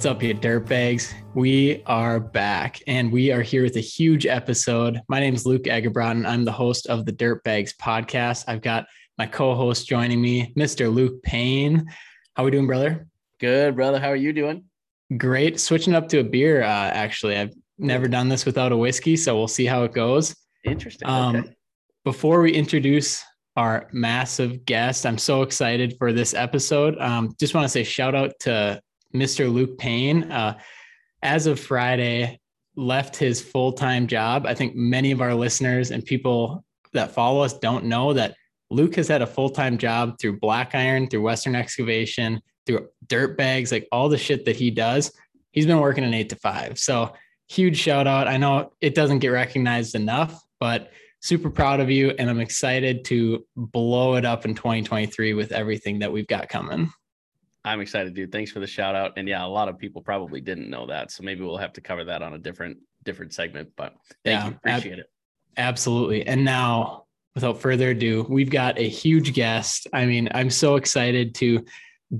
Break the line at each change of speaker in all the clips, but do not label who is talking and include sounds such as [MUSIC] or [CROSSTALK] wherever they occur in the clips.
What's up, you dirtbags? We are back and we are here with a huge episode. My name is Luke Eggebraaten. I'm the host of the Dirtbags podcast. I've got my co-host joining me, Mr. Luke Payne. How are we doing, brother?
Good, brother. How are you doing?
Great. Switching up to a beer. Uh, actually, I've never done this without a whiskey, so we'll see how it goes.
Interesting.
Um,
okay.
Before we introduce our massive guest, I'm so excited for this episode. Um, just want to say shout out to Mr. Luke Payne. Uh, as of Friday, left his full time job. I think many of our listeners and people that follow us don't know that Luke has had a full time job through Black Iron, through Western Excavation, through dirt bags, like all the shit that he does. He's been working an eight to five. So huge shout out. I know it doesn't get recognized enough, but super proud of you. And I'm excited to blow it up in 2023 with everything that we've got coming.
I'm excited, dude. Thanks for the shout out. And yeah, a lot of people probably didn't know that. So maybe we'll have to cover that on a different different segment. But thank
Yeah,
you. Appreciate
ab-
it.
Absolutely. And now, without further ado, we've got a huge guest. I mean, I'm so excited to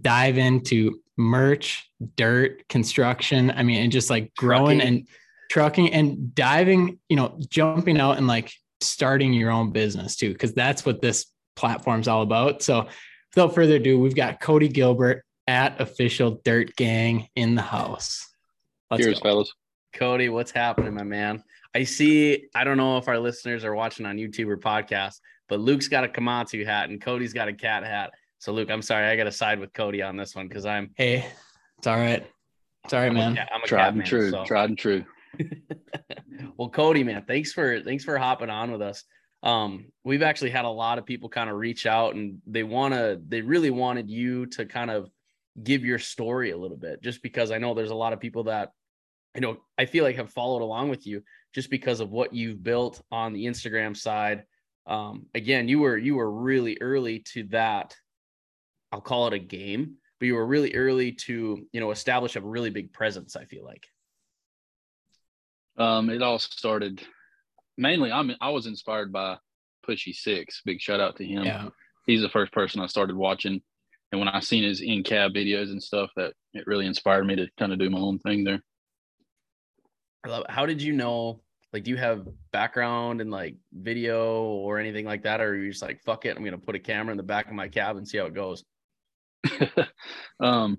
dive into merch, dirt, construction. I mean, and just like growing
Trucking.
and trucking and diving, you know, jumping out and like starting your own business too, because that's what this platform's all about. So, without further ado, we've got Cody Gilbert at Official Dirt Gang in the house. Let's
Cheers,
go.
fellas.
Cody, what's happening, my man? I see, I don't know if our listeners are watching on YouTube or podcast, but Luke's got a Komatsu hat and Cody's got a cat hat. So Luke, I'm sorry, I gotta side with Cody on this one because I'm
Hey, it's all right. It's all right,
I'm a
man.
cat- I'm a
Tried
cat
and
man,
true.
so-
Tried and true. [LAUGHS]
well, Cody, man, thanks for thanks for hopping on with us. Um, we've actually had a lot of people kind of reach out and they want to, they really wanted you to kind of give your story a little bit, just because I know there's a lot of people that, you know, I feel like have followed along with you just because of what you've built on the Instagram side. Um, again, you were you were really early to that. I'll call it a game, but you were really early to you know establish a really big presence. I feel like.
Um, it all started mainly. I'm I was inspired by Pushy Six. Big shout out to him.
Yeah.
He's the first person I started watching, and when I seen his in cab videos and stuff, that it really inspired me to kind of do my own thing there.
I love it. How did you know? Like, do you have background in like video or anything like that? Or are you just like, fuck it, I'm gonna put a camera in the back of my cab and see how it goes? [LAUGHS]
um,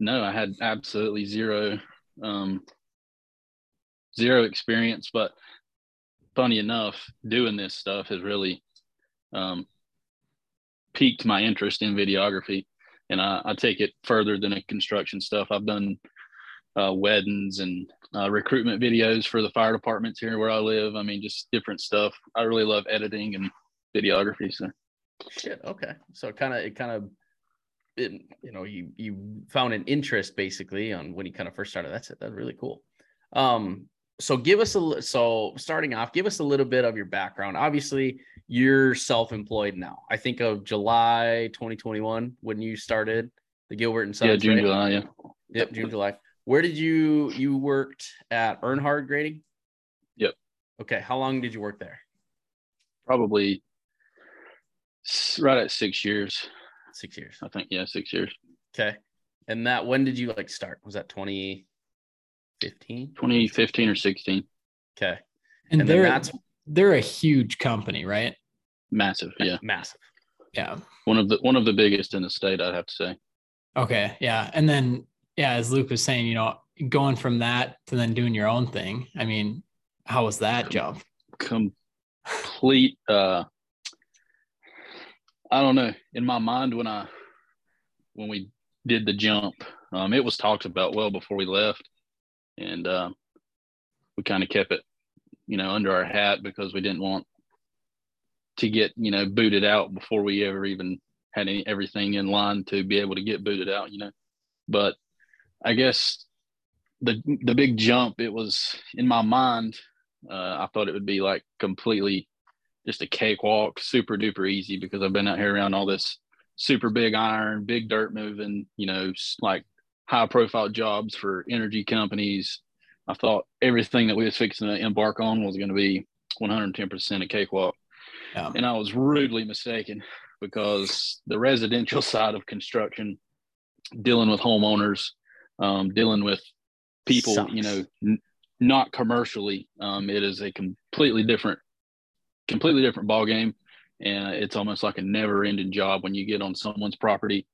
no, I had absolutely zero, um, zero experience. But funny enough, doing this stuff has really um, piqued my interest in videography, and I, I take it further than the construction stuff. I've done uh, weddings and uh, recruitment videos for the fire departments here where I live. I mean, just different stuff. I really love editing and videography. So.
Shit. Okay. So kind of, it kind of, you know, you you found an interest basically on when you kind of first started. That's it. That's really cool. Um. So give us a so starting off, give us a little bit of your background. Obviously, you're self-employed now. I think of July 2021 when you started the Gilbert and Sons.
Yeah, June,
right?
July. Yeah.
Yep, June, July. Where did you you worked at Earnhardt Grading?
Yep.
Okay, how long did you work there?
probably right at six years.
Six years.
I think yeah, six years.
Okay, and that when did you like start? Was that 2015?
2015 or 16.
Okay,
And,
and
they're
that's
they're a huge company, right?
Massive. Yeah.
massive.
Yeah.
One of the one of the biggest in the state, I'd have to say.
Okay. Yeah. And then yeah, as Luke was saying, you know, going from that to then doing your own thing. I mean, how was that jump?
Complete uh I don't know. In my mind when I when we did the jump, um, it was talked about well before we left. And um we kind of kept it, you know, under our hat because we didn't want to get, you know, booted out before we ever even had any, everything in line to be able to get booted out, you know. But I guess the the big jump, it was in my mind, uh, I thought it would be like completely just a cakewalk, super duper easy because I've been out here around all this super big iron, big dirt moving, you know, like high profile jobs for energy companies. I thought everything that we was fixing to embark on was going to be 110% a cakewalk.
Yeah.
And I was rudely mistaken because the residential [LAUGHS] side of construction, dealing with homeowners, um, dealing with people,
Sucks.
you know, n- not commercially. Um, it is a completely different, completely different ball game, and it's almost like a never-ending job when you get on someone's property.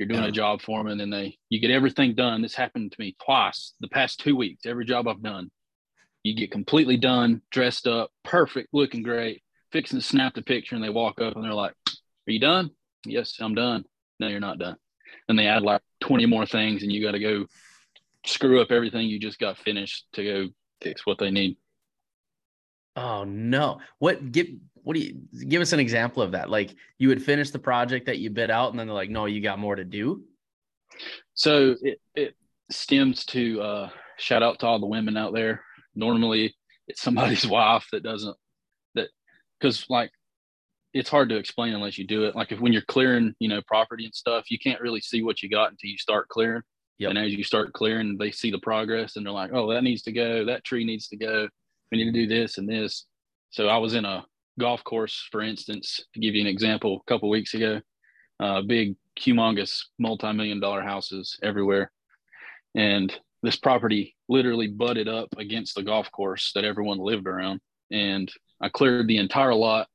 You're doing
Yeah.
a job for them, and then they you get everything done. This happened to me twice the past two weeks. Every job I've done, you get completely done, dressed up, perfect, looking great, fixing to snap the picture, and they walk up and they're like, "Are you done?" Yes, I'm done. No, you're not done. And they add like 20 more things, and you got to go screw up everything you just got finished to go fix what they need.
Oh no. What give what do you give us an example of that? Like you would finish the project that you bid out and then they're like, no, you got more to do.
So it, it stems to uh, shout out to all the women out there. Normally, it's somebody's [LAUGHS] wife that doesn't that because like it's hard to explain unless you do it. Like if when you're clearing, you know, property and stuff, you can't really see what you got until you start clearing.
Yep.
And as you start clearing, they see the progress and they're like, "Oh, that needs to go. That tree needs to go. We need to do this and this." So I was in a golf course, for instance, to give you an example, a couple weeks ago. Uh, big, humongous, multi-million dollar houses everywhere, and this property literally butted up against the golf course that everyone lived around. And I cleared the entire lot,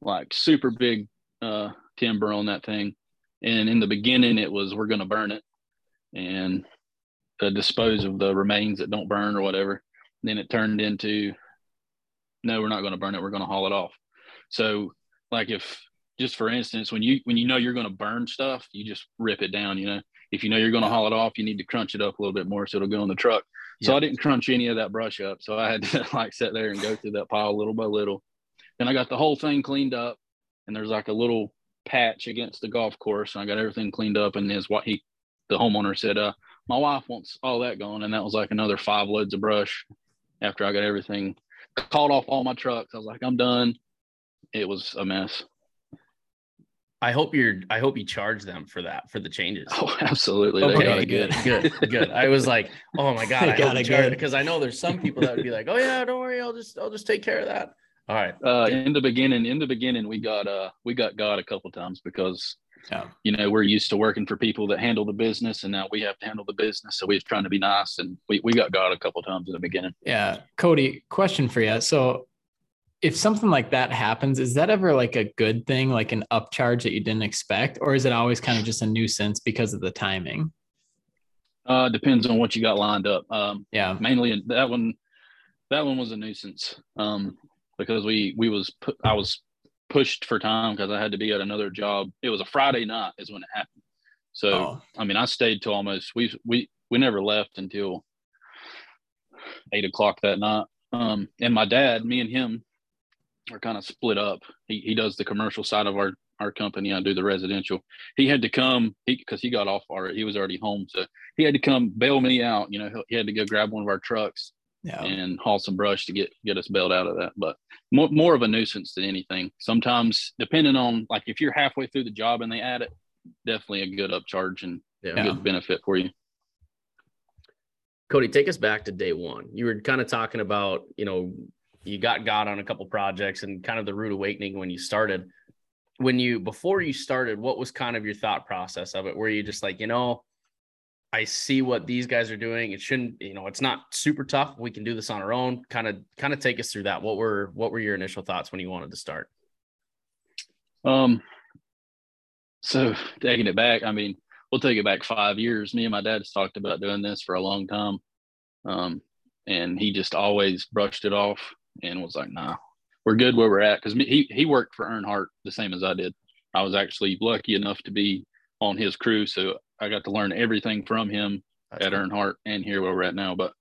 like super big uh, timber on that thing. And in the beginning, it was we're going to burn it and uh, dispose of the remains that don't burn or whatever. then it turned into no, we're not going to burn it. We're going to haul it off. So, like if just for instance, when you when you know you're going to burn stuff, you just rip it down. You know, if you know you're going to haul it off, you need to crunch it up a little bit more so it'll go in the truck. So
Yep.
I didn't crunch any of that brush up. So I had to [LAUGHS] like sit there and go through that pile little by little. Then I got the whole thing cleaned up, and there's like a little patch against the golf course, and I got everything cleaned up. And his what he, the homeowner said, uh, my wife wants all that gone, and that was like another five loads of brush. After I got everything called off all my trucks, I was like, I'm done. It was a mess.
I hope you're I hope you charge them for that for the changes.
Oh, [LAUGHS] absolutely. They
Okay, good,
good.
good, good. I was like, oh my god, [LAUGHS] I
got it
because I know there's some people that would be like, oh yeah, don't worry, I'll just I'll just take care of that. All right,
Uh, in the beginning, in the beginning, we got uh, we got God a couple times because
Yeah.
you know we're used to working for people that handle the business, and now we have to handle the business. So we're trying to be nice, and we we got God a couple times in the beginning.
Yeah. Cody, question for you. So if something like that happens, is that ever like a good thing, like an upcharge that you didn't expect, or is it always kind of just a nuisance because of the timing?
Uh, depends on what you got lined up. Um,
Yeah.
mainly that one, that one was a nuisance. Um, because we we was pu- I was pushed for time because I had to be at another job. It was a Friday night is when it happened. So
Oh,
I mean, I stayed till almost we we we never left until eight o'clock that night. Um, and my dad, me and him, are kind of split up. He he does the commercial side of our our company. I do the residential. He had to come because he got off already. He was already home, so he had to come bail me out. You know, he- he had to go grab one of our trucks
yeah.
and haul some brush to get get us bailed out of that. But more more of a nuisance than anything. Sometimes, depending on like if you're halfway through the job and they add it, definitely a good upcharge and a
yeah.
good benefit for you.
Cody, take us back to day one. You were kind of talking about, you know, you got God on a couple projects and kind of the rude awakening when you started. When you before you started, what was kind of your thought process of it? Were you just like, you know, I see what these guys are doing. It shouldn't, you know, it's not super tough. We can do this on our own. Kind of, kind of take us through that. What were what were your initial thoughts when you wanted to start?
Um, so taking it back, I mean, we'll take it back five years. Me and my dad has talked about doing this for a long time. Um, and he just always brushed it off and was like, nah, we're good where we're at. Cause he, he worked for Earnhardt the same as I did. I was actually lucky enough to be on his crew. So I got to learn everything from him
That's
at
cool.
Earnhardt and here where we're at now. But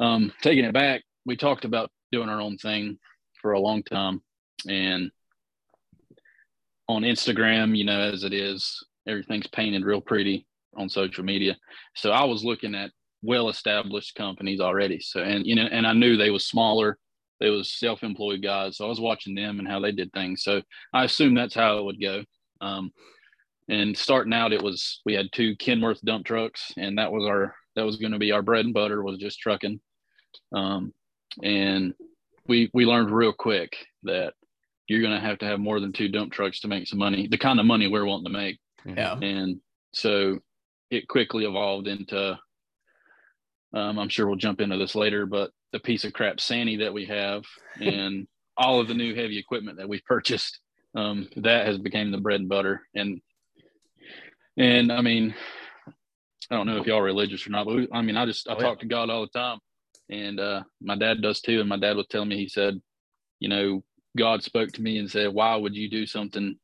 um, taking it back, we talked about doing our own thing for a long time. And on Instagram, you know, as it is, everything's painted real pretty on social media. So I was looking at well established companies already. So and you know, and I knew they was smaller, they was self-employed guys. So I was watching them and how they did things. So I assumed that's how it would go. Um, and starting out, it was we had two Kenworth dump trucks, and that was our that was going to be our bread and butter was just trucking. Um, and we we learned real quick that you're going to have to have more than two dump trucks to make some money, the kind of money we're wanting to make.
Yeah.
And so it quickly evolved into um, I'm sure we'll jump into this later, but the piece of crap Sany that we have [LAUGHS] and all of the new heavy equipment that we've purchased, um, that has become the bread and butter. And and I mean, I don't know if y'all are religious or not, but we, I mean, I just I oh, talk to God all the time, and uh, my dad does too. And my dad would tell me, he said, you know, God spoke to me and said, "Why would you do something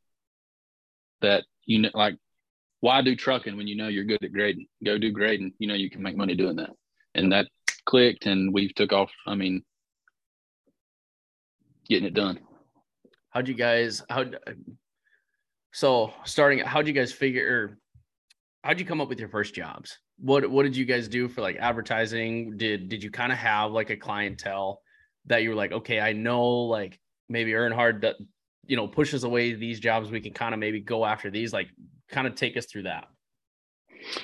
that you know, like, why do trucking when you know you're good at grading? Go do grading. You know you can make money doing that." And that clicked, and we've took off. I mean, getting it done.
How'd you guys? How? So starting, how'd you guys figure? how'd you come up with your first jobs? What What did you guys do for like advertising? Did Did you kind of have like a clientele that you were like, okay, I know like maybe Earnhardt that you know pushes away these jobs. We can kind of maybe go after these. Like, kind of take us through that.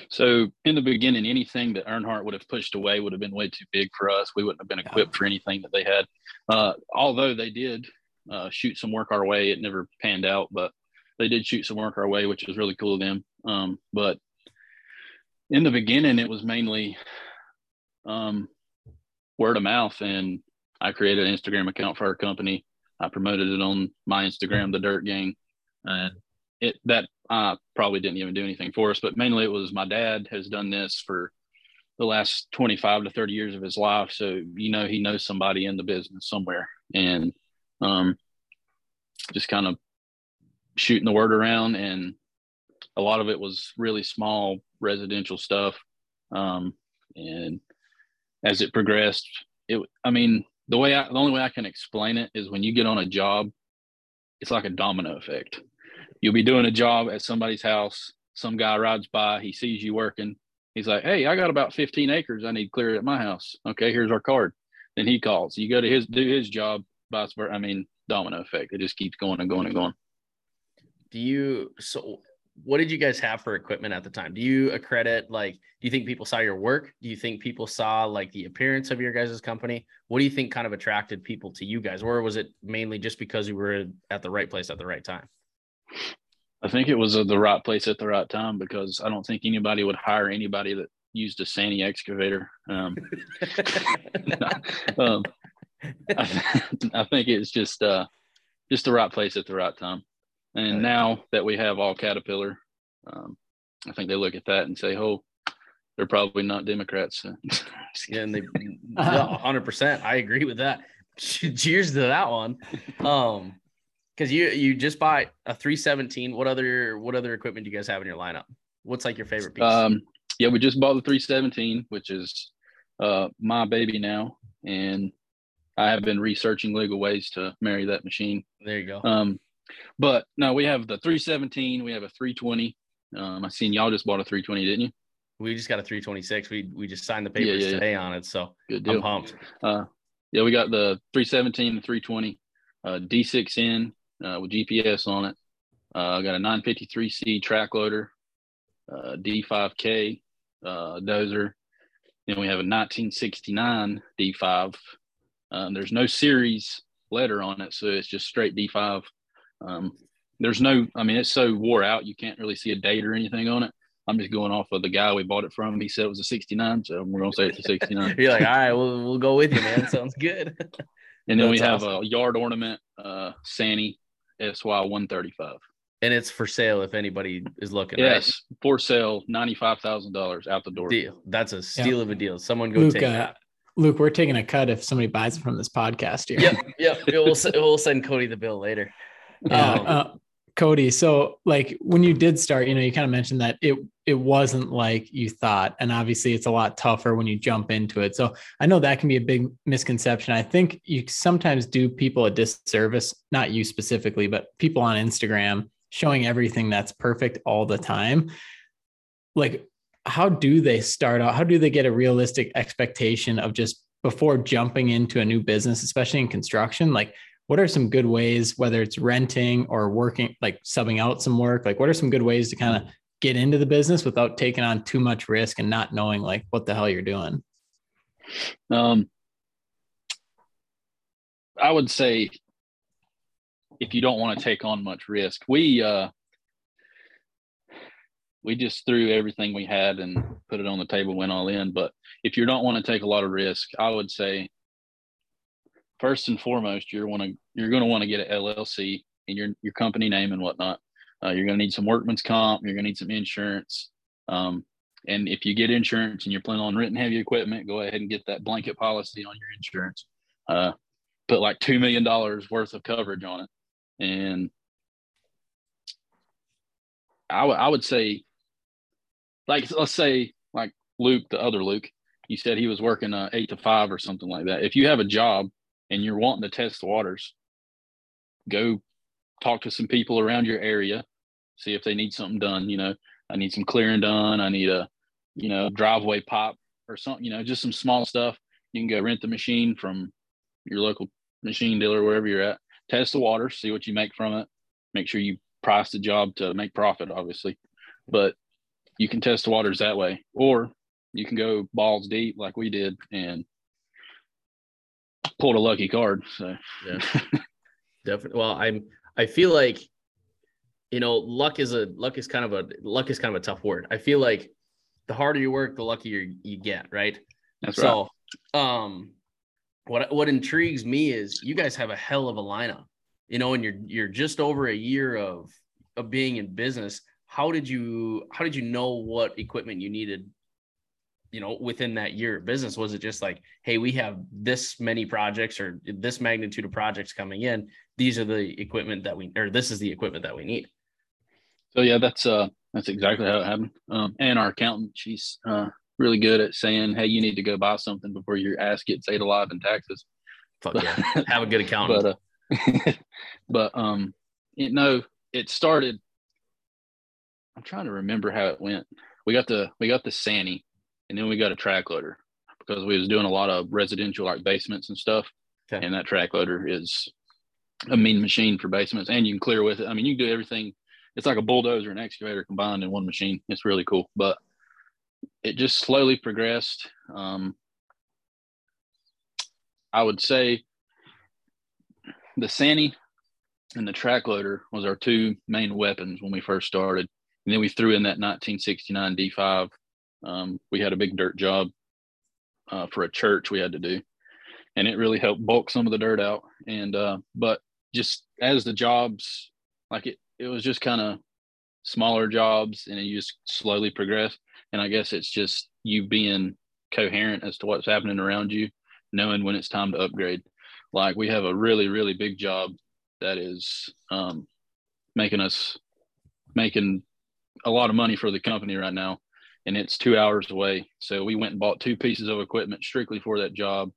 So in the beginning, anything that Earnhardt would have pushed away would have been way too big for us. We wouldn't have been equipped yeah. for anything that they had. Uh, although they did uh, shoot some work our way, it never panned out, but they did shoot some work our way, which was really cool of them. Um, but in the beginning, it was mainly um, word of mouth, and I created an Instagram account for our company. I promoted it on my Instagram, the Dirt Gang, and it that uh, probably didn't even do anything for us. But mainly, it was my dad has done this for the last 25 to 30 years of his life. So, you know, he knows somebody in the business somewhere and um, just kind of shooting the word around. And a lot of it was really small residential stuff. Um, and as it progressed, it, I mean, the way I, the only way I can explain it is when you get on a job, it's like a domino effect. You'll be doing a job at somebody's house. Some guy rides by, he sees you working. He's like, Hey, I got about 15 acres I need cleared at my house. Okay, here's our card. Then he calls. You go to his do his job, vice versa. I mean, domino effect. It just keeps going and going and going.
Do you so what did you guys have for equipment at the time? Do you accredit like do you think people saw your work? Do you think people saw like the appearance of your guys' company? What do you think kind of attracted people to you guys? Or was it mainly just because you were at the right place at the right time?
I think it was the right place at the right time because I don't think anybody would hire anybody that used a Sany excavator. Um, [LAUGHS] [LAUGHS] um, I, I, think it's just uh, just the right place at the right time. And now that we have all Caterpillar, um, I think they look at that and say, "Oh, they're probably not Democrats." [LAUGHS]
yeah, and they, hundred percent. I agree with that. Cheers to that one. Um, because you you just bought a 317. What other what other equipment do you guys have in your lineup? What's like your favorite piece?
Um, yeah, we just bought the 317, which is uh my baby now, and I have been researching legal ways to marry that machine.
There you go.
Um, but no, we have the 317, we have a 320. Um, I seen y'all just bought a 320, didn't you?
We just got a 326. We we just signed the papers yeah, yeah, today yeah. on it, so
good deal.
I'm pumped.
Uh, yeah, we got the 317 and 320, uh, D6N uh, with GPS on it. Uh, I got a 953C track loader, uh, D5K uh, dozer. Then we have a 1969 D5. Um, there's no series letter on it, so it's just straight D5. Um, there's no, I mean, it's so wore out, you can't really see a date or anything on it. I'm just going off of the guy we bought it from. He said it was a 69, so we're gonna say it's a 69. [LAUGHS]
You're like, all right, we'll we'll go with you, man. Sounds good.
and then [LAUGHS] we have awesome. a yard ornament, uh, Sany SY 135.
And it's for sale if anybody is looking.
Yes, right? for sale, ninety five thousand dollars out the door.
Deal. That's a steal of a deal. Someone go Luke, take uh, that.
Luke, we're taking a cut if somebody buys it from this podcast here.
Yep, yep. we'll we'll send Cody the bill later.
Yeah. Um, uh, Cody, so like when you did start, you know, you kind of mentioned that it it wasn't like you thought, and obviously it's a lot tougher when you jump into it. So I know that can be a big misconception. I think you sometimes do people a disservice, not you specifically, but people on Instagram showing everything that's perfect all the time. Like, how do they start out? How do they get a realistic expectation of just before jumping into a new business, especially in construction? Like, what are some good ways, whether it's renting or working, like subbing out some work? Like, what are some good ways to kind of get into the business without taking on too much risk and not knowing like what the hell you're doing?
Um, I would say if you don't want to take on much risk, we, uh, we just threw everything we had and put it on the table, went all in. But if you don't want to take a lot of risk, I would say first and foremost, you're want to you're going to want to get an LLC in your your company name and whatnot. Uh, you're going to need some workman's comp. You're going to need some insurance. Um, and if you get insurance and you're planning on renting heavy equipment, go ahead and get that blanket policy on your insurance. Uh, put like two million dollars worth of coverage on it, and I, w- I would say, like let's say like Luke, the other Luke, you said he was working uh, eight to five or something like that. If you have a job and you're wanting to test the waters, go talk to some people around your area, see if they need something done. You know, I need some clearing done. I need a, you know, driveway pop or something. You know, just some small stuff. You can go rent the machine from your local machine dealer, wherever you're at. Test the water, see what you make from it. Make sure you price the job to make profit, obviously. But you can test the waters that way, or you can go balls deep like we did and pulled a lucky card. So
yeah, [LAUGHS] definitely. Well, I'm. I feel like, you know, luck is a luck is kind of a luck is kind of a tough word. I feel like the harder you work, the luckier you get. Right.
that's
so, right. um, what what intrigues me is you guys have a hell of a lineup. You know, and you're you're just over a year of of being in business. How did you how did you know what equipment you needed you know within that year of business was it just like hey we have this many projects or this magnitude of projects coming in. These are the equipment that we or this is the equipment that we need.
So yeah that's uh that's exactly how it happened. Um and our accountant she's uh really good at saying hey you need to go buy something before your ass gets ate alive in taxes
Fuck yeah. [LAUGHS] have a good accountant.
But uh [LAUGHS] but um you know it started i'm trying to remember how it went. We got the we got the Sany and then we got a track loader because we was doing a lot of residential like basements and stuff. Okay. And that track loader is a mean machine for basements, and you can clear with it. I mean, you can do everything. It's like a bulldozer and excavator combined in one machine. It's really cool, but it just slowly progressed. Um, I would say the Sany and the track loader was our two main weapons when we first started. And then we threw in that 1969 D5 um, we had a big dirt job uh, for a church we had to do, and it really helped bulk some of the dirt out. And uh, but just as the jobs, like it, it was just kind of smaller jobs, and you just slowly progress. And I guess it's just you being coherent as to what's happening around you, knowing when it's time to upgrade. Like we have a really, really big job that is um, making us making a lot of money for the company right now and it's two hours away. So we went and bought two pieces of equipment strictly for that job.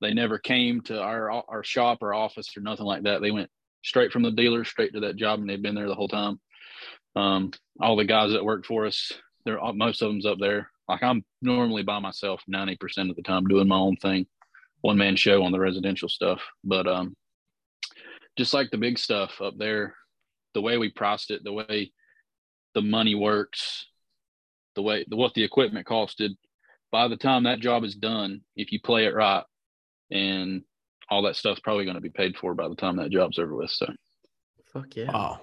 They never came to our our shop or office or nothing like that. They went straight from the dealer straight to that job, and they've been there the whole time. Um, all the guys that work for us, they're most of them's up there. Like I'm normally by myself ninety percent of the time doing my own thing, one man show on the residential stuff. But um, just like the big stuff up there, the way we priced it, the way the money works, the way the, what the equipment costed. By the time that job is done if you play it right and all that stuff's probably going to be paid for by the time that job's over with so.
Fuck yeah. Wow.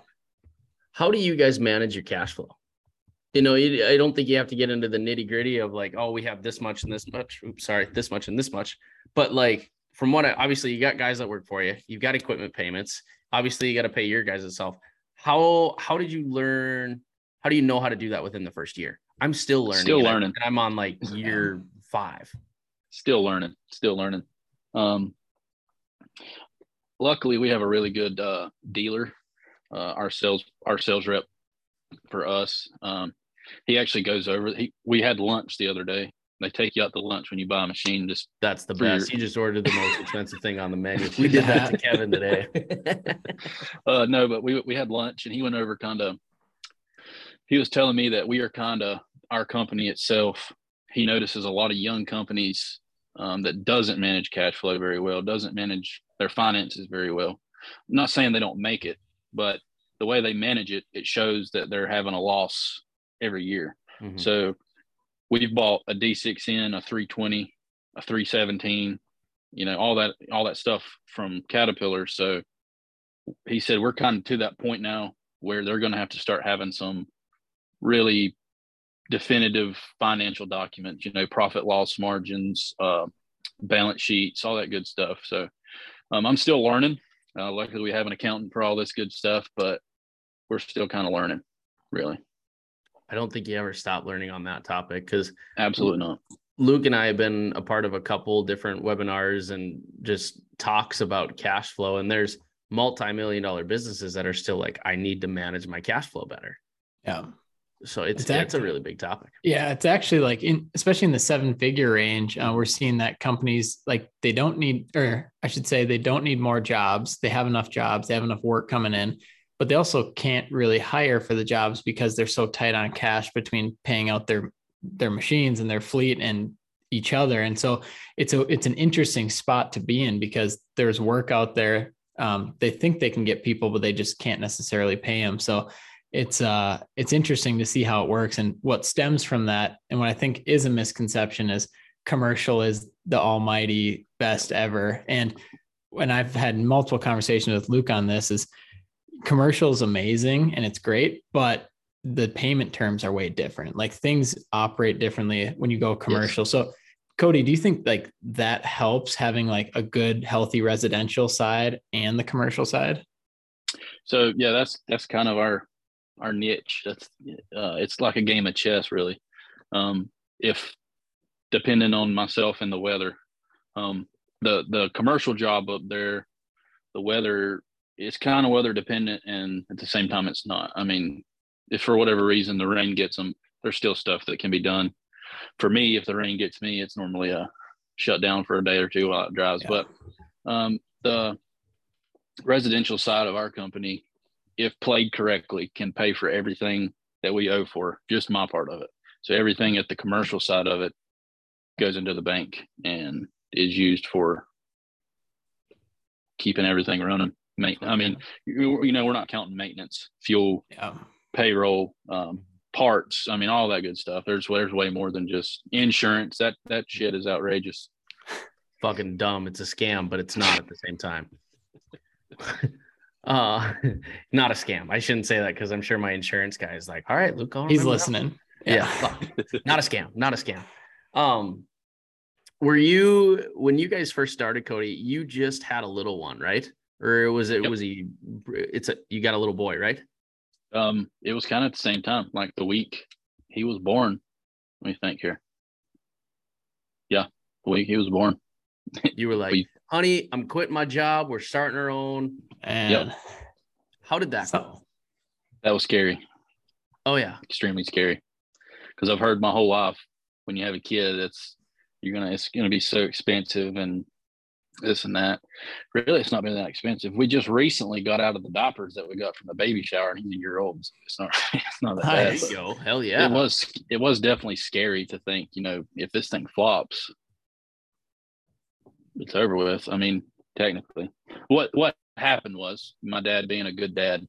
how do you guys manage your cash flow? You know i don't think you have to get into the nitty gritty of like oh we have this much and this much oops sorry this much and this much. But like from what I, obviously you got guys that work for you. You've got equipment payments. Obviously you got to pay your guys itself. How how did you learn how do you know how to do that within the first year I'm still learning.
Still learning.
And I'm on like year five.
Still learning. Still learning. Um, luckily, we have a really good uh, dealer. Uh, our sales our sales rep for us. Um, he actually goes over. He we had lunch the other day. They take you out to lunch when you buy a machine. Just
that's the best. Your... He just ordered the most expensive thing on the menu. [LAUGHS] We did that to Kevin today. [LAUGHS]
uh, no, but we we had lunch and he went over kind of. He was telling me that we are kind of our company itself, he notices a lot of young companies um, that doesn't manage cash flow very well, doesn't manage their finances very well. I'm not saying they don't make it, but the way they manage it, it shows that they're having a loss every year. Mm-hmm. So we've bought a D6N, a 320, a 317, you know, all that, all that stuff from Caterpillar. So he said, we're kind of to that point now where they're going to have to start having some really definitive financial documents, you know, profit loss margins, uh, balance sheets, all that good stuff. So um, I'm still learning. Uh, luckily, we have an accountant for all this good stuff, but we're still kind of learning, really.
I don't think you ever stop learning on that topic because
absolutely not.
Luke and I have been a part of a couple different webinars and just talks about cash flow. And there's multi-million dollar businesses that are still like, I need to manage my cash flow better.
Yeah.
So it's, it's, actually, a really big topic.
Yeah, it's actually like in especially in the seven figure range, uh, we're seeing that companies like they don't need, or I should say, they don't need more jobs. They have enough jobs. They have enough work coming in, but they also can't really hire for the jobs because they're so tight on cash between paying out their their machines and their fleet and each other. And so it's a it's an interesting spot to be in because there's work out there. Um, they think they can get people, but they just can't necessarily pay them. So it's uh it's interesting to see how it works and what stems from that. And what i think is a misconception is commercial is the almighty best ever. And when i've had multiple conversations with luke on this is commercial is amazing and it's great but the payment terms are way different. Like things operate differently when you go commercial. Yes. so cody do you think like that helps having like a good healthy residential side and the commercial side?
So yeah that's that's kind of our our niche. That's uh, it's like a game of chess, really. Um, if depending on myself and the weather, um, the the commercial job up there, the weather is kind of weather dependent, and at the same time, it's not. I mean, if for whatever reason the rain gets them, there's still stuff that can be done. For me, if the rain gets me, it's normally a shut down for a day or two while it drives. Yeah. But um, the residential side of our company, if played correctly, can pay for everything that we owe for, just my part of it. So everything at the commercial side of it goes into the bank and is used for keeping everything running. I mean, you, know, we're not counting maintenance, fuel, yeah. payroll, um, parts. I mean, all that good stuff. There's there's way more than just insurance. That that shit is outrageous.
Fucking dumb. It's a scam, but it's not at the same time. [LAUGHS] Uh, [LAUGHS] not a scam. I shouldn't say that because I'm sure my insurance guy is like, all right, Luke,
he's listening.
Yeah, yeah. [LAUGHS] not a scam, not a scam. Um, were you when you guys first started, Cody? You just had a little one, right? Or was it yep. was he? It's a you got a little boy, right?
Um, it was kind of at the same time, like the week he was born. Let me think here. Yeah, the week he was born.
You were [LAUGHS] like, we, honey, I'm quitting my job. We're starting our own. And yep. how did that so, go?
That was scary.
Oh yeah,
extremely scary. Because I've heard my whole life when you have a kid, it's you're gonna it's gonna be so expensive and this and that. Really, it's not been that expensive. We just recently got out of the diapers that we got from the baby shower, and he's a year old. So it's not [LAUGHS] it's not that
nice. bad. Go. Hell yeah!
It was it was definitely scary to think, you know, if this thing flops, it's over with. I mean, technically, what what happened was my dad being a good dad,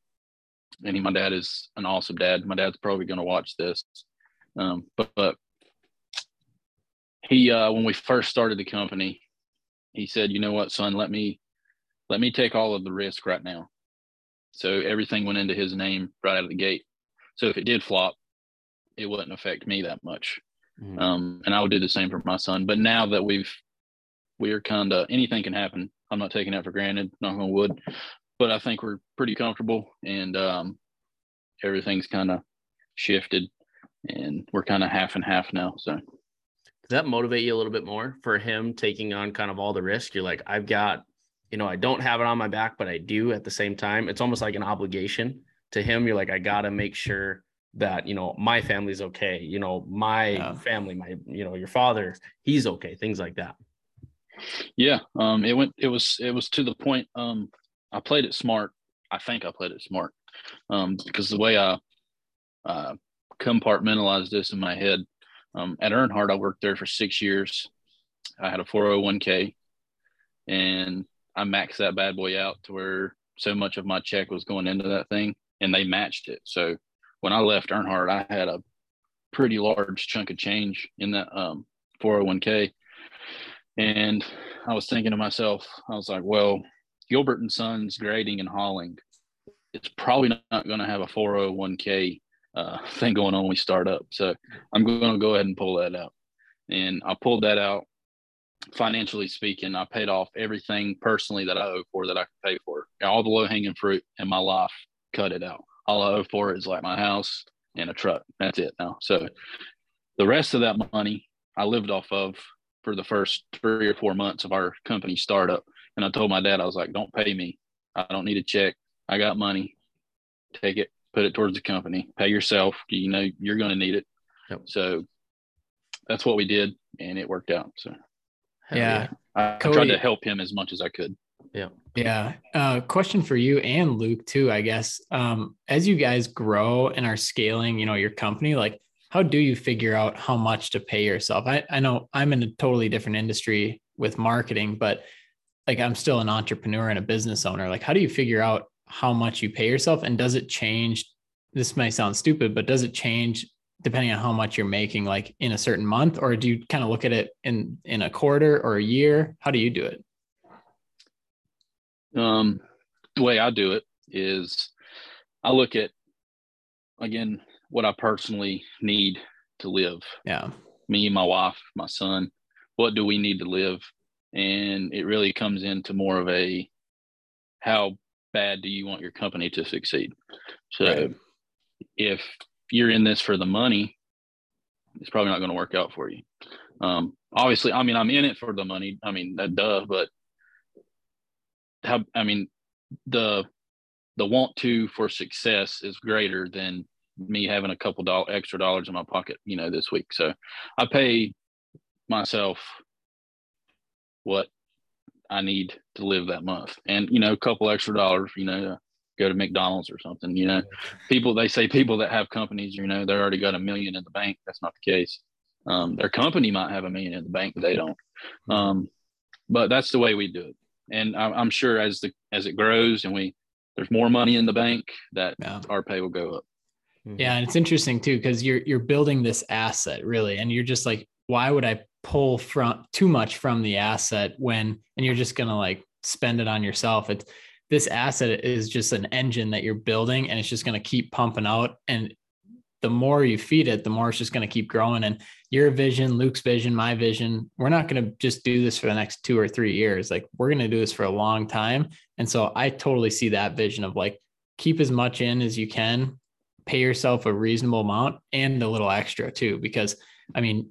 and he, my dad is an awesome dad. My dad's probably going to watch this, um, but, but he uh, when we first started the company, he said, "You know what, son? Let me let me take all of the risk right now." So everything went into his name right out of the gate. So if it did flop, it wouldn't affect me that much. Mm-hmm. Um, and I would do the same for my son. But now that we've we are kind of anything can happen. I'm not taking that for granted, knock on wood, but I think we're pretty comfortable and um, everything's kind of shifted and we're kind of half and half now. So
does that motivate you a little bit more for him taking on kind of all the risk? You're like, I've got, you know, I don't have it on my back, but I do at the same time. It's almost like an obligation to him. You're like, I got to make sure that you know my family's okay you know my yeah. family my you know your father he's okay things like that
yeah, um, it went. It was. It was to the point. Um, I played it smart. I think I played it smart, um, because the way I uh, compartmentalized this in my head. Um, at Earnhardt, I worked there for six years. I had a 401k, and I maxed that bad boy out to where so much of my check was going into that thing, and they matched it. So when I left Earnhardt, I had a pretty large chunk of change in that um, 401k and I was thinking to myself, I was like, well, Gilbert and Sons grading and hauling, it's probably not going to have a 401k uh, thing going on when we start up. So I'm going to go ahead and pull that out. And I pulled that out. Financially speaking, I paid off everything personally that I owe for that I could pay for. All the low hanging fruit in my life, cut it out. All I owe for is like my house and a truck. That's it now. So the rest of that money I lived off of for the first three or four months of our company startup. And I told my dad, I was like, don't pay me. I don't need a check. I got money. Take it, put it towards the company, pay yourself. You know, you're going to need it. Yep. So that's what we did. And it worked out. So,
yeah.
I, I tried to help him as much as I could.
Yeah. Yeah. Uh, question for you and Luke too, I guess. Um, as you guys grow and are scaling, you know, your company, like how do you figure out how much to pay yourself? I, I know I'm in a totally different industry with marketing, but like I'm still an entrepreneur and a business owner. Like, how do you figure out how much you pay yourself? And does it change? This might sound stupid, but does it change depending on how much you're making, like in a certain month, or do you kind of look at it in in a quarter or a year? How do you do it?
Um, the way I do it is I look at again what I personally need to live.
Yeah.
Me, my wife, my son, what do we need to live? And it really comes into more of a how bad do you want your company to succeed? So right. if you're in this for the money, it's probably not going to work out for you. Um, obviously, I mean, I'm in it for the money. I mean, that duh, but how, I mean, the, the want to for success is greater than me having a couple dollars extra dollars in my pocket, you know, this week. So I pay myself what I need to live that month, and you know, a couple extra dollars, you know, go to McDonald's or something. You know, people they say people that have companies, you know, they already got a million in the bank. That's not the case. Um, their company might have a million in the bank, but they don't. Um, but that's the way we do it, and I, I'm sure as the as it grows and we there's more money in the bank that yeah. our pay will go up.
Mm-hmm. Yeah, and it's interesting too because you're you're building this asset really, and you're just like, why would I pull from too much from the asset when, and you're just gonna like spend it on yourself? It's this asset is just an engine that you're building, and it's just gonna keep pumping out, and the more you feed it, the more it's just to keep growing. And your vision, Luke's vision, my vision, we're not to just do this for the next two or three years. Like we're to do this for a long time. And so I totally see that vision of like keep as much in as you can pay yourself a reasonable amount and a little extra too because i mean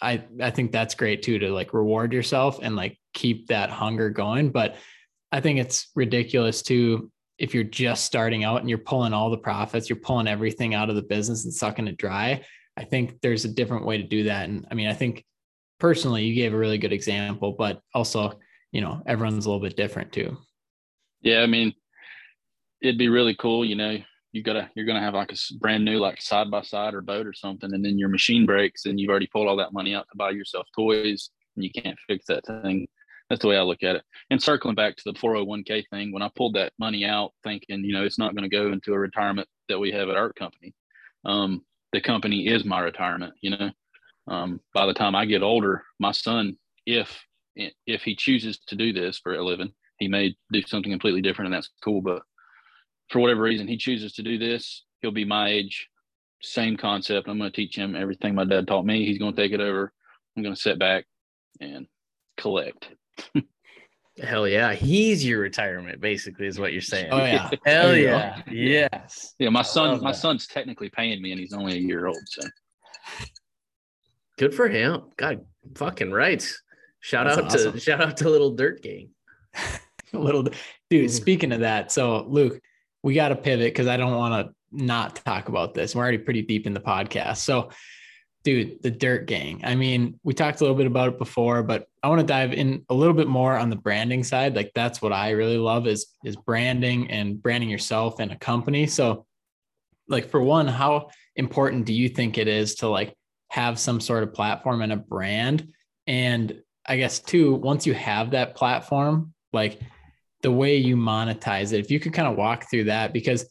i i think that's great too to like reward yourself and like keep that hunger going. But i think it's ridiculous too if you're just starting out and you're pulling all the profits you're pulling everything out of the business and sucking it dry i think there's a different way to do that. And i mean i think personally you gave a really good example but also you know everyone's a little bit different too.
Yeah i mean it'd be really cool you know you gotta you're gonna have like a brand new like side by side or boat or something, and then your machine breaks, and you've already pulled all that money out to buy yourself toys, and you can't fix that thing. That's the way I look at it. And circling back to the 401k thing, when I pulled that money out, thinking you know it's not going to go into a retirement that we have at our company, um, the company is my retirement. You know, um, by the time I get older, my son, if if he chooses to do this for a living, he may do something completely different, and that's cool. But for whatever reason he chooses to do this, he'll be my age. Same concept. I'm going to teach him everything my dad taught me. He's going to take it over. I'm going to sit back and collect. [LAUGHS]
Hell yeah. He's your retirement, basically, is what you're saying.
Oh yeah. [LAUGHS]
Hell yeah. Yes.
Yeah, my son, my son's technically paying me and he's only a year old. So
good for him. God fucking right. Shout That's out awesome. to shout out to little dirt gang. [LAUGHS]
little dude. Mm-hmm. Speaking of that, so Luke, we got to pivot because I don't want to not talk about this. We're already pretty deep in the podcast. So, dude, the Dirt Gang. I mean, we talked a little bit about it before, but I want to dive in a little bit more on the branding side. Like that's what I really love is is branding and branding yourself and a company. So, like for one, how important do you think it is to like have some sort of platform and a brand? And I guess two, once you have that platform, like the way you monetize it. If you could kind of walk through that, because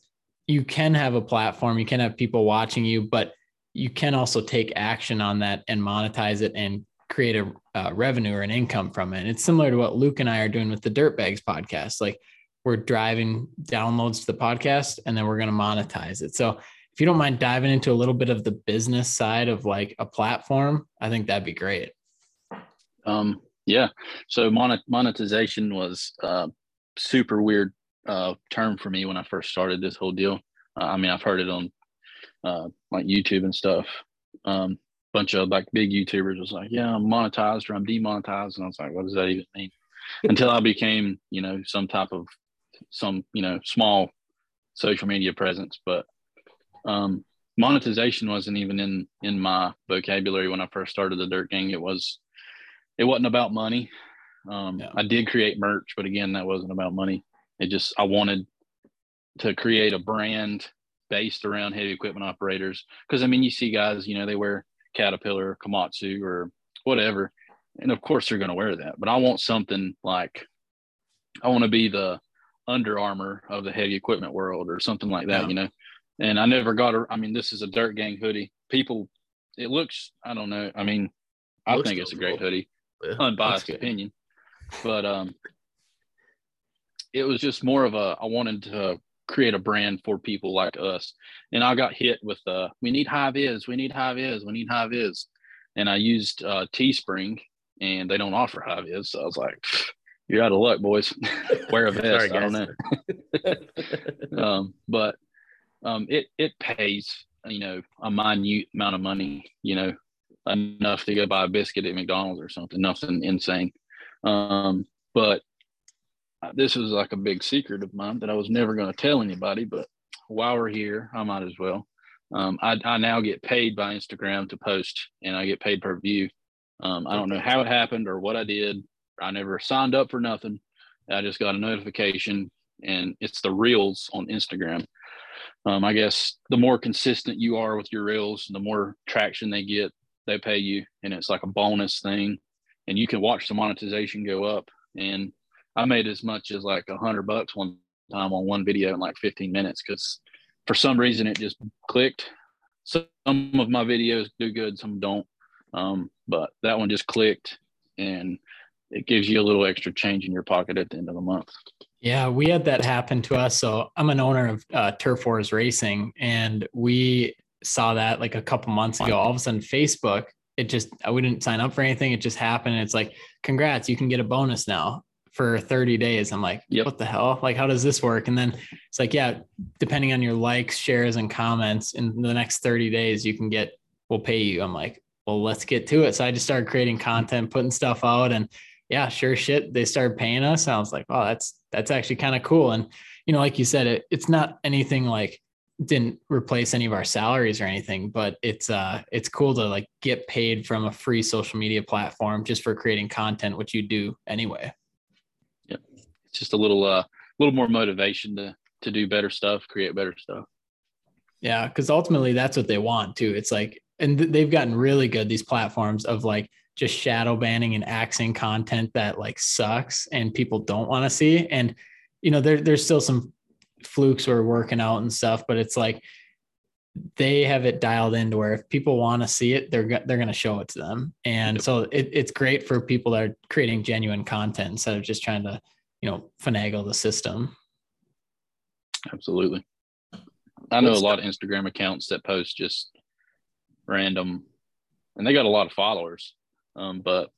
you can have a platform, you can have people watching you, but you can also take action on that and monetize it and create a uh, revenue or an income from it. And it's similar to what Luke and I are doing with the Dirtbags podcast. Like we're driving downloads to the podcast and then we're going to monetize it. So if you don't mind diving into a little bit of the business side of like a platform, I think that'd be great.
Um, yeah. So monetization was a super weird uh, term for me when I first started this whole deal. Uh, I mean, I've heard it on uh, like YouTube and stuff. Um, bunch of like big YouTubers was like, yeah, I'm monetized or I'm demonetized. And I was like, what does that even mean? [LAUGHS] Until I became, you know, some type of some, you know, small social media presence. But um, monetization wasn't even in in my vocabulary when I first started the Dirt Gang. It was it wasn't about money. Um, yeah. I did create merch, but again, that wasn't about money. It just I wanted to create a brand based around heavy equipment operators because I mean you see guys, you know, they wear Caterpillar, Komatsu, or whatever, and of course they're going to wear that. But I want something like I want to be the Under Armour of the heavy equipment world or something like that, yeah. you know. And I never got a. I mean, this is a Dirt Gang hoodie. People, it looks. I don't know. I mean, I think it's a great cool. hoodie. Yeah, Unbiased opinion, but um, it was just more of a. I wanted to create a brand for people like us, and I got hit with uh, we need high vis, we need high vis, we need high vis, and I used uh, Teespring, and they don't offer high vis, so I was like. You're out of luck, boys. [LAUGHS] Wear a [LAUGHS] vest. Sorry, I don't know. [LAUGHS] um, but um, it it pays you know a minute amount of money, you know, enough to go buy a biscuit at McDonald's or something, nothing insane. Um, but this is like a big secret of mine that I was never going to tell anybody. But while we're here, I might as well. Um, I, I, now get paid by Instagram to post, and I get paid per view. Um, I don't know how it happened or what I did. I never signed up for nothing. I just got a notification, and it's the reels on Instagram um, I guess the more consistent you are with your reels, the more traction they get, they pay you, and it's like a bonus thing. And you can watch the monetization go up. And I made as much as like a hundred bucks one time on one video in like 15 minutes because for some reason it just clicked. Some of my videos do good, some don't. Um, but that one just clicked, and it gives you a little extra change in your pocket at the end of the month.
Yeah, we had that happen to us. So I'm an owner of uh, Turf Wars Racing, and we saw that like a couple months ago. All of a sudden, Facebook, it just uh, I wouldn't sign up for anything. It just happened. It's like, congrats, you can get a bonus now for 30 days. I'm like, yep. what the hell? Like, how does this work? And then it's like, yeah, depending on your likes, shares, and comments, in the next 30 days, you can get, we'll pay you. I'm like, well, let's get to it. So I just started creating content, putting stuff out, and yeah, sure shit, they started paying us. I was like, oh, that's that's actually kind of cool. And you know, like you said, it, it's not anything like didn't replace any of our salaries or anything, but it's uh it's cool to like get paid from a free social media platform just for creating content, which you do anyway.
Yeah. It's just a little uh little more motivation to to do better stuff, create better stuff.
Yeah, because ultimately that's what they want too. It's like, and th- they've gotten really good these platforms of like just shadow banning and axing content that like sucks and people don't want to see. And you know, there, there's still some flukes we're working out and stuff, but it's like they have it dialed into where if people want to see it, they're they're going to show it to them. And so it, it's great for people that are creating genuine content instead of just trying to, you know, finagle the system.
Absolutely. I know What's a lot of Instagram accounts that post just random and they got a lot of followers um, but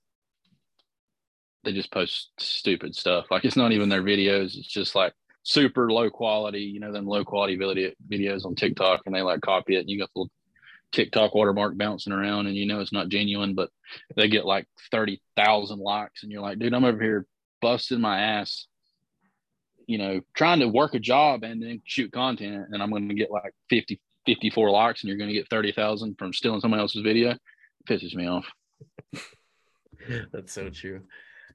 they just post stupid stuff. Like it's not even their videos. It's just like super low quality, you know, them low quality video, videos on TikTok and they like copy it. And you got the TikTok watermark bouncing around and you know it's not genuine, but they get like 30,000 likes. And you're like, dude, I'm over here busting my ass, you know, trying to work a job and then shoot content. And I'm going to get like 50, 54 likes and you're going to get 30,000 from stealing someone else's video. It pisses me off. [LAUGHS]
That's so true.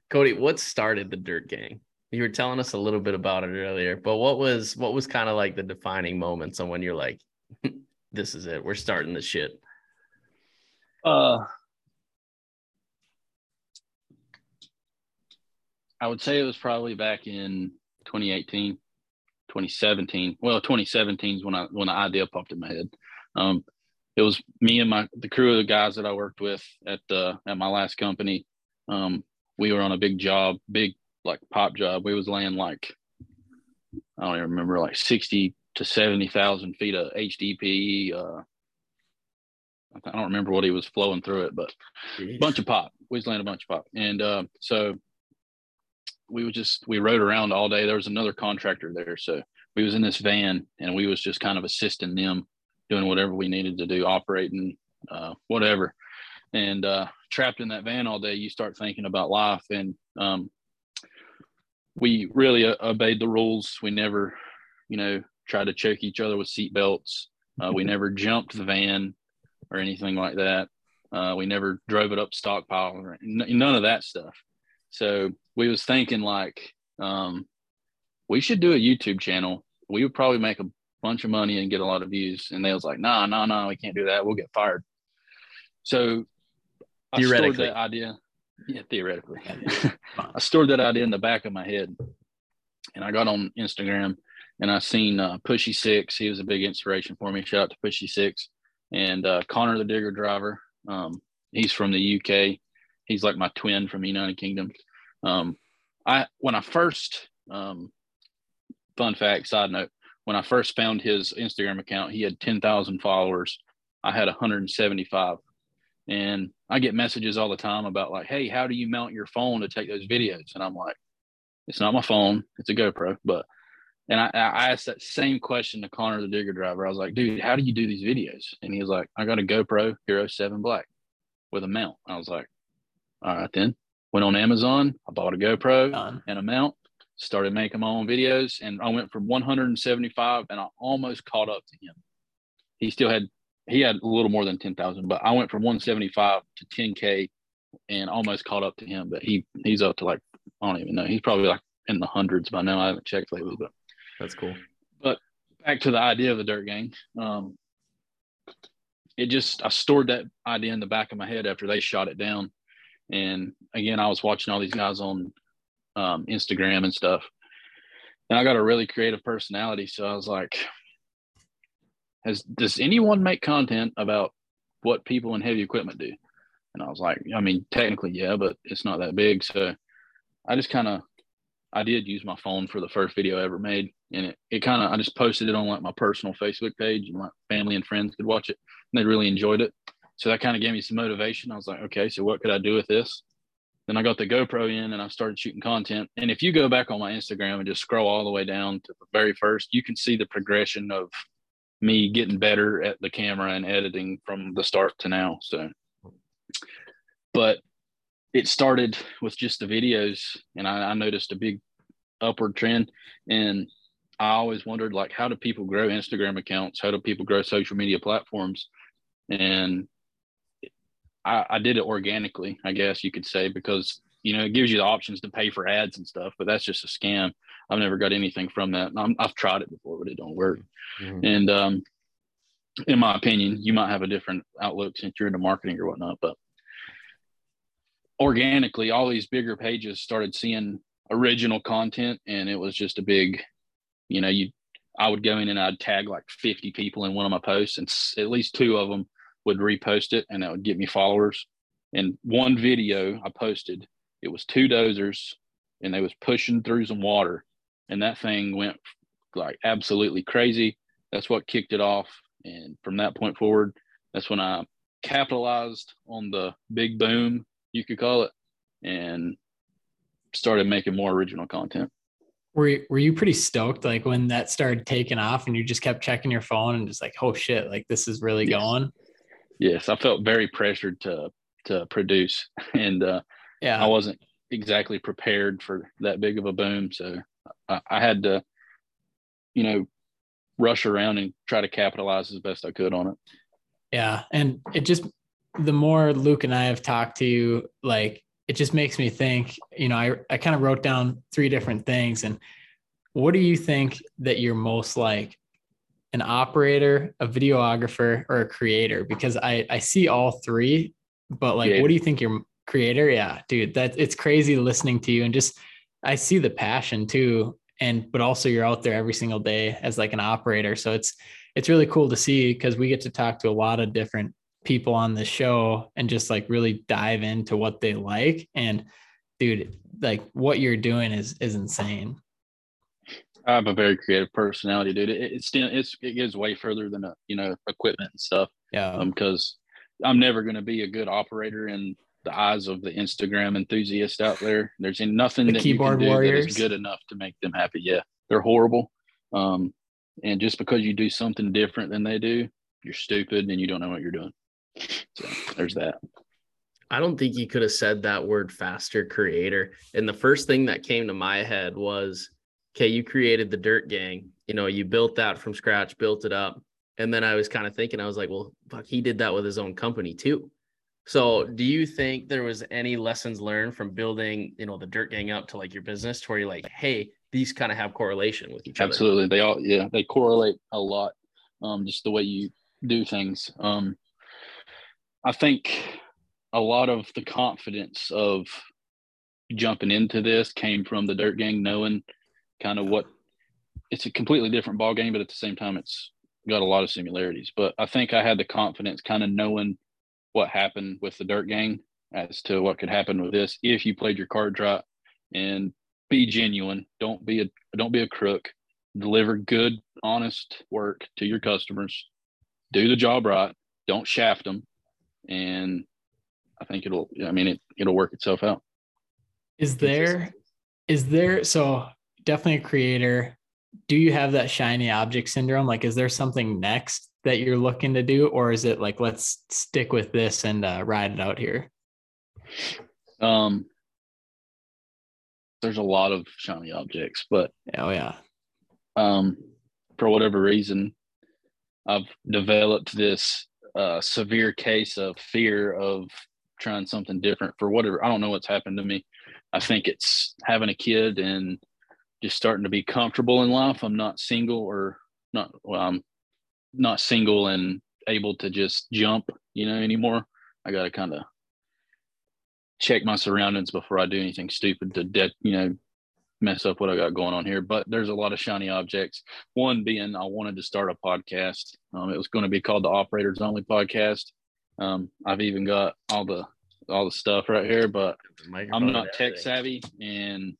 Cody, what started the Dirt Gang? You were telling us a little bit about it earlier, but what was what was kind of like the defining moments on when you're like, [LAUGHS] this is it, we're starting the shit?
Uh I would say it was probably back in 2018, 2017. Well, 2017 is when I when the idea popped in my head. Um, it was me and my the crew of the guys that I worked with at the at my last company. Um, we were on a big job, big like pop job. We was laying like I don't even remember like 60 to 70,000 feet of HDPE. Uh, I don't remember what he was flowing through it, but a bunch of pop. We was laying a bunch of pop. And uh, so we would just, we rode around all day. There was another contractor there. So we was in this van and we was just kind of assisting them doing whatever we needed to do, operating, uh, whatever. And uh, trapped in that van all day, you start thinking about life. And um, we really uh, obeyed the rules. We never, you know, tried to choke each other with seat belts. Uh, we [LAUGHS] never jumped the van or anything like that. Uh, we never drove it up stockpile or none of that stuff. So we was thinking like, um, we should do a YouTube channel. We would probably make a bunch of money and get a lot of views. And they was like, nah, nah, nah, we can't do that. We'll get fired. So I stored that idea. Yeah, theoretically. [LAUGHS] I stored that idea in the back of my head. And I got on Instagram and I seen uh, Pushy Six. He was a big inspiration for me. Shout out to Pushy Six and uh, Connor the Digger driver. Um, he's from the UK. He's like my twin from the United Kingdom. Um, I when I first um, fun fact, side note, when I first found his Instagram account, he had 10,000 followers. I had 175. And I get messages all the time about like, hey, how do you mount your phone to take those videos? And I'm like, it's not my phone, it's a GoPro. But and I, I asked that same question to Connor the digger driver. I was like, dude, how do you do these videos? And he was like, I got a GoPro Hero 7 Black with a mount. I was like, all right then. Went on Amazon, I bought a GoPro and a mount, started making my own videos, and I went from 175 and I almost caught up to him. He still had he had a little more than 10,000, but I went from 175 to 10K and almost caught up to him. But he he's up to like, I don't even know. He's probably like in the hundreds by now. I haven't checked lately, but
that's cool.
But back to the idea of the dirt gang. Um, it just, I stored that idea in the back of my head after they shot it down. And again, I was watching all these guys on um, Instagram and stuff. And I got a really creative personality. So I was like, has does anyone make content about what people in heavy equipment do? And I was like, I mean, technically, yeah, but it's not that big. So I just kind of, I did use my phone for the first video I ever made. And it, it kind of, I just posted it on like my personal Facebook page and my family and friends could watch it and they really enjoyed it. So that kind of gave me some motivation. I was like, okay, so what could I do with this? Then I got the GoPro in and I started shooting content. And if you go back on my Instagram and just scroll all the way down to the very first, you can see the progression of me getting better at the camera and editing from the start to now. So, but it started with just the videos, and I, I noticed a big upward trend. And I always wondered, like, how do people grow Instagram accounts? How do people grow social media platforms? And I, I did it organically, I guess you could say, because you know it gives you the options to pay for ads and stuff, but that's just a scam. I've never got anything from that. i have tried it before, but it don't work. Mm-hmm. And um, in my opinion, you might have a different outlook since you're into marketing or whatnot. But organically, all these bigger pages started seeing original content, and it was just a big, you know, you. I would go in and I'd tag like 50 people in one of my posts, and at least two of them would repost it, and that would get me followers. And one video I posted, it was two dozers, and they was pushing through some water, and that thing went like absolutely crazy. That's what kicked it off. And from that point forward, that's when I capitalized on the big boom, you could call it, and started making more original content.
Were you, were you pretty stoked like when that started taking off and you just kept checking your phone and just like, oh shit, like this is really yes. going?
Yes, I felt very pressured to to produce, [LAUGHS] and uh, yeah, I wasn't exactly prepared for that big of a boom. So I, I had to, you know, rush around and try to capitalize as best I could on it.
Yeah. And it just, the more Luke and I have talked to you, like, it just makes me think, you know, I, I kind of wrote down three different things. And what do you think that you're most like? An operator, a videographer, or a creator? Because I, I see all three, but like, yeah. what do you think you're creator? Yeah, dude, that it's crazy listening to you and just I see the passion too. And but also you're out there every single day as like an operator. So it's it's really cool to see because we get to talk to a lot of different people on the show and just like really dive into what they like. And dude, like what you're doing is is insane.
I have a very creative personality, dude. It, it's still it's it goes way further than a, you know equipment and stuff.
Yeah.
Um, because I'm never going to be a good operator in the eyes of the Instagram enthusiast out there. There's nothing
The
that you can do that
warriors.
is good enough to make them happy. Yeah, they're horrible. Um, and just because you do something different than they do, you're stupid and you don't know what you're doing. So there's that.
I don't think you could have said that word faster, creator. And the first thing that came to my head was, okay, you created the Dirt Gang. You know, you built that from scratch, built it up. And then I was kind of thinking, I was like, well, fuck, he did that with his own company too. So do you think there was any lessons learned from building, you know, the Dirt Gang up to like your business to where you're like, hey, these kind of have correlation with each other?
Absolutely. They all, yeah, they correlate a lot. Um, just the way you do things. Um, I think a lot of the confidence of jumping into this came from the dirt gang knowing kind of what it's a completely different ball game, but at the same time, it's got a lot of similarities. But I think I had the confidence kind of knowing what happened with the dirt gang as to what could happen with this if you played your cards right and be genuine. Don't be a don't be a crook. Deliver good, honest work to your customers. Do the job right. Don't shaft them, and I think it'll. I mean, it it'll work itself out.
Is there, is there, so definitely a creator. Do you have that shiny object syndrome? Like, is there something next that you're looking to do? Or is it like, let's stick with this and uh, ride it out here?
Um, there's a lot of shiny objects, but
Oh, yeah.
um, for whatever reason, I've developed this uh, severe case of fear of trying something different for whatever. I don't know what's happened to me. I think it's having a kid and just starting to be comfortable in life. I'm not single or not. Well, I'm not single and able to just jump, you know, anymore. I got to kind of check my surroundings before I do anything stupid to, de- you know, mess up what I got going on here. But there's a lot of shiny objects. One being I wanted to start a podcast. Um, it was going to be called the Operators Only Podcast. Um, I've even got all the all the stuff right here, but I'm not tech savvy and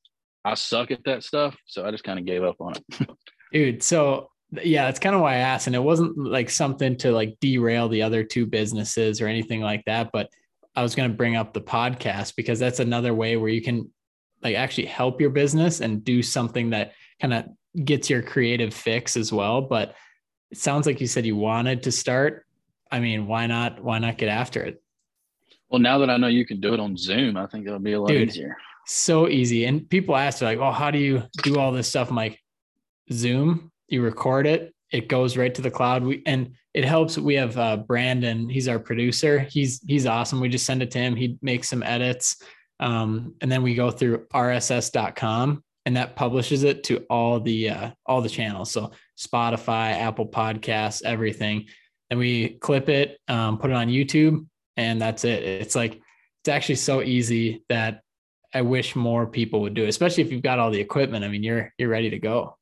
I suck at that stuff. So I just kind of gave up on it. [LAUGHS]
Dude, so yeah, that's kind of why I asked. And it wasn't like something to like derail the other two businesses or anything like that. But I was going to bring up the podcast because that's another way where you can like actually help your business and do something that kind of gets your creative fix as well. But it sounds like you said you wanted to start. I mean, why not? Why not get after it?
well, now that I know you can do it on Zoom, I think it'll be a lot
Dude.
easier.
So easy. And people ask, like, oh, how do you do all this stuff? I'm like, Zoom, you record it, it goes right to the cloud. We and it helps. We have uh, Brandon, he's our producer. He's he's awesome. We just send it to him. He makes some edits. Um, and then we go through rss.com and that publishes it to all the uh, all the channels. So Spotify, Apple Podcasts, everything. And we clip it, um, put it on YouTube, and that's it. It's like it's actually so easy that I wish more people would do it, especially if you've got all the equipment. I mean, you're you're ready to go.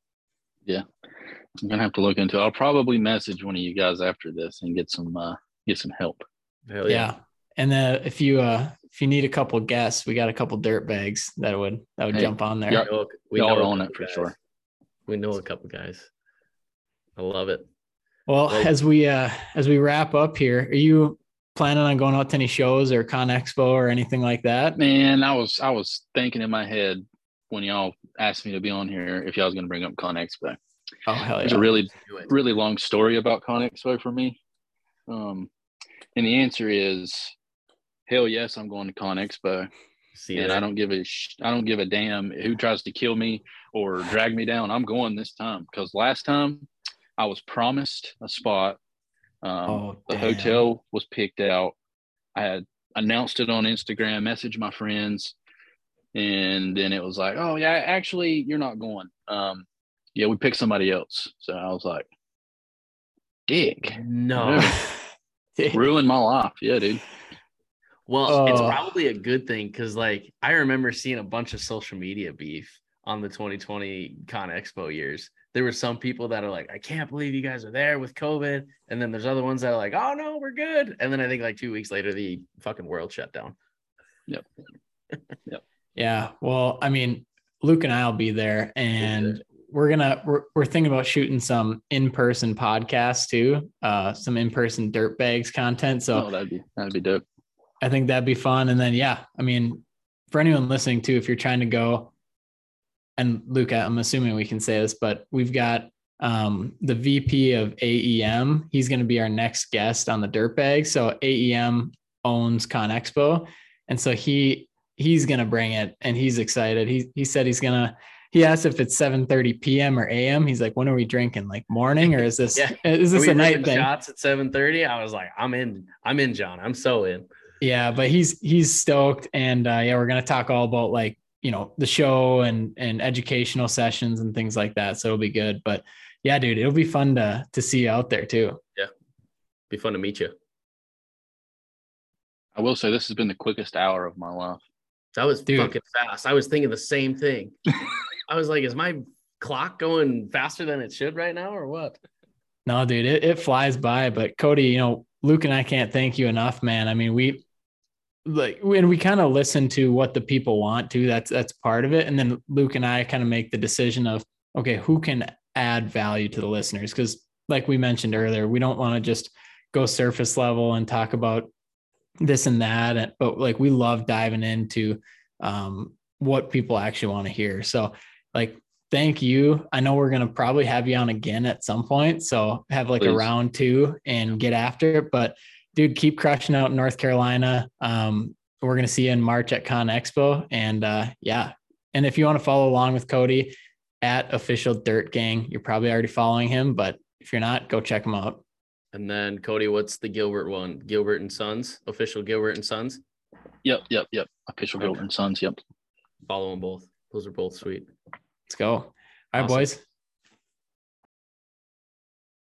I'm gonna have to look into. it. I'll probably message one of you guys after this and get some uh, get some help.
Hell
Yeah. And then if you uh if you need a couple guests, we got a couple dirt bags that would that would
Hey,
jump on there.
yeah.
We we
Y'all
know
are on it for
guys.
sure.
We know a couple guys. I love it.
Well,
Well-
as we uh as we wrap up here, are you planning on going out to any shows or Con Expo or anything like that?
Man, I was I was thinking in my head when y'all asked me to be on here if y'all was gonna bring up Con Expo.
Oh hell
There's
yeah.
a really really long story about Con Expo for me. Um, and the answer is hell yes, I'm going to Con Expo.
See
and
that?
I don't give a sh- I don't give a damn who tries to kill me or drag me down. I'm going this time because last time I was promised a spot. Um,
Oh,
the
damn.
hotel was picked out. I had announced it on Instagram, messaged my friends, and then it was like, "Oh yeah, actually, you're not going." Um, yeah, we picked somebody else. So I was like, "Dick,
No. [LAUGHS]
ruined my life." Yeah, dude.
Well, it's
Oh.
probably a good thing because, like, I remember seeing a bunch of social media beef on the 2020 Con Expo years. There were some people that are like, I can't believe you guys are there with COVID. And then there's other ones that are like, oh, no, we're good. And then I think like two weeks later, the fucking world shut down. Yep. [LAUGHS] yep.
Yeah. Well, I mean, Luke and I'll be there and we're gonna we're, we're thinking about shooting some in-person podcasts too, uh, some in-person dirt bags content. So
oh, that'd be that'd be dope.
I think that'd be fun. And then yeah, I mean, for anyone listening too, if you're trying to go, and luca I'm assuming we can say this, but we've got um, the VP of AEM. He's going to be our next guest on the dirt bag. So AEM owns Con Expo, and so he he's going to bring it, and he's excited. He he said he's gonna he asked if it's 7 30 p.m. or a.m. He's like, when are we drinking? Like morning or is this yeah. [LAUGHS] is this a night thing?
Shots at 7 30. I was like, I'm in, I'm in, John. I'm so in.
Yeah, but he's he's stoked. And uh, yeah, we're gonna talk all about like, you know, the show and and educational sessions and things like that. So it'll be good. But yeah, dude, it'll be fun to to see you out there too.
Yeah. Be fun to meet you.
I will say this has been the quickest hour of my life.
That was Dude. fucking fast. I was thinking the same thing. [LAUGHS] I was like, is my clock going faster than it should right now or what?
No, dude, it, it flies by. But Cody, you know, Luke and I can't thank you enough, man. I mean, we like when we kind of listen to what the people want to, that's that's part of it. And then Luke and I kind of make the decision of okay, who can add value to the listeners? Because like we mentioned earlier, we don't want to just go surface level and talk about this and that. But like we love diving into um, what people actually want to hear. So like thank you. I know we're gonna probably have you on again at some point. So have like Please. a round two and get after it. But dude, keep crushing out in North Carolina. Um, we're gonna see you in March at Con Expo. And uh, yeah. And if you want to follow along with Cody at official dirt gang, you're probably already following him, but if you're not, go check him out.
And then Cody, what's the Gilbert one? Gilbert and Sons, official Gilbert and Sons.
Yep, yep, yep. Official okay. Gilbert and Sons. Yep.
Follow them both. Those are both sweet.
Let's go. All right, awesome. boys.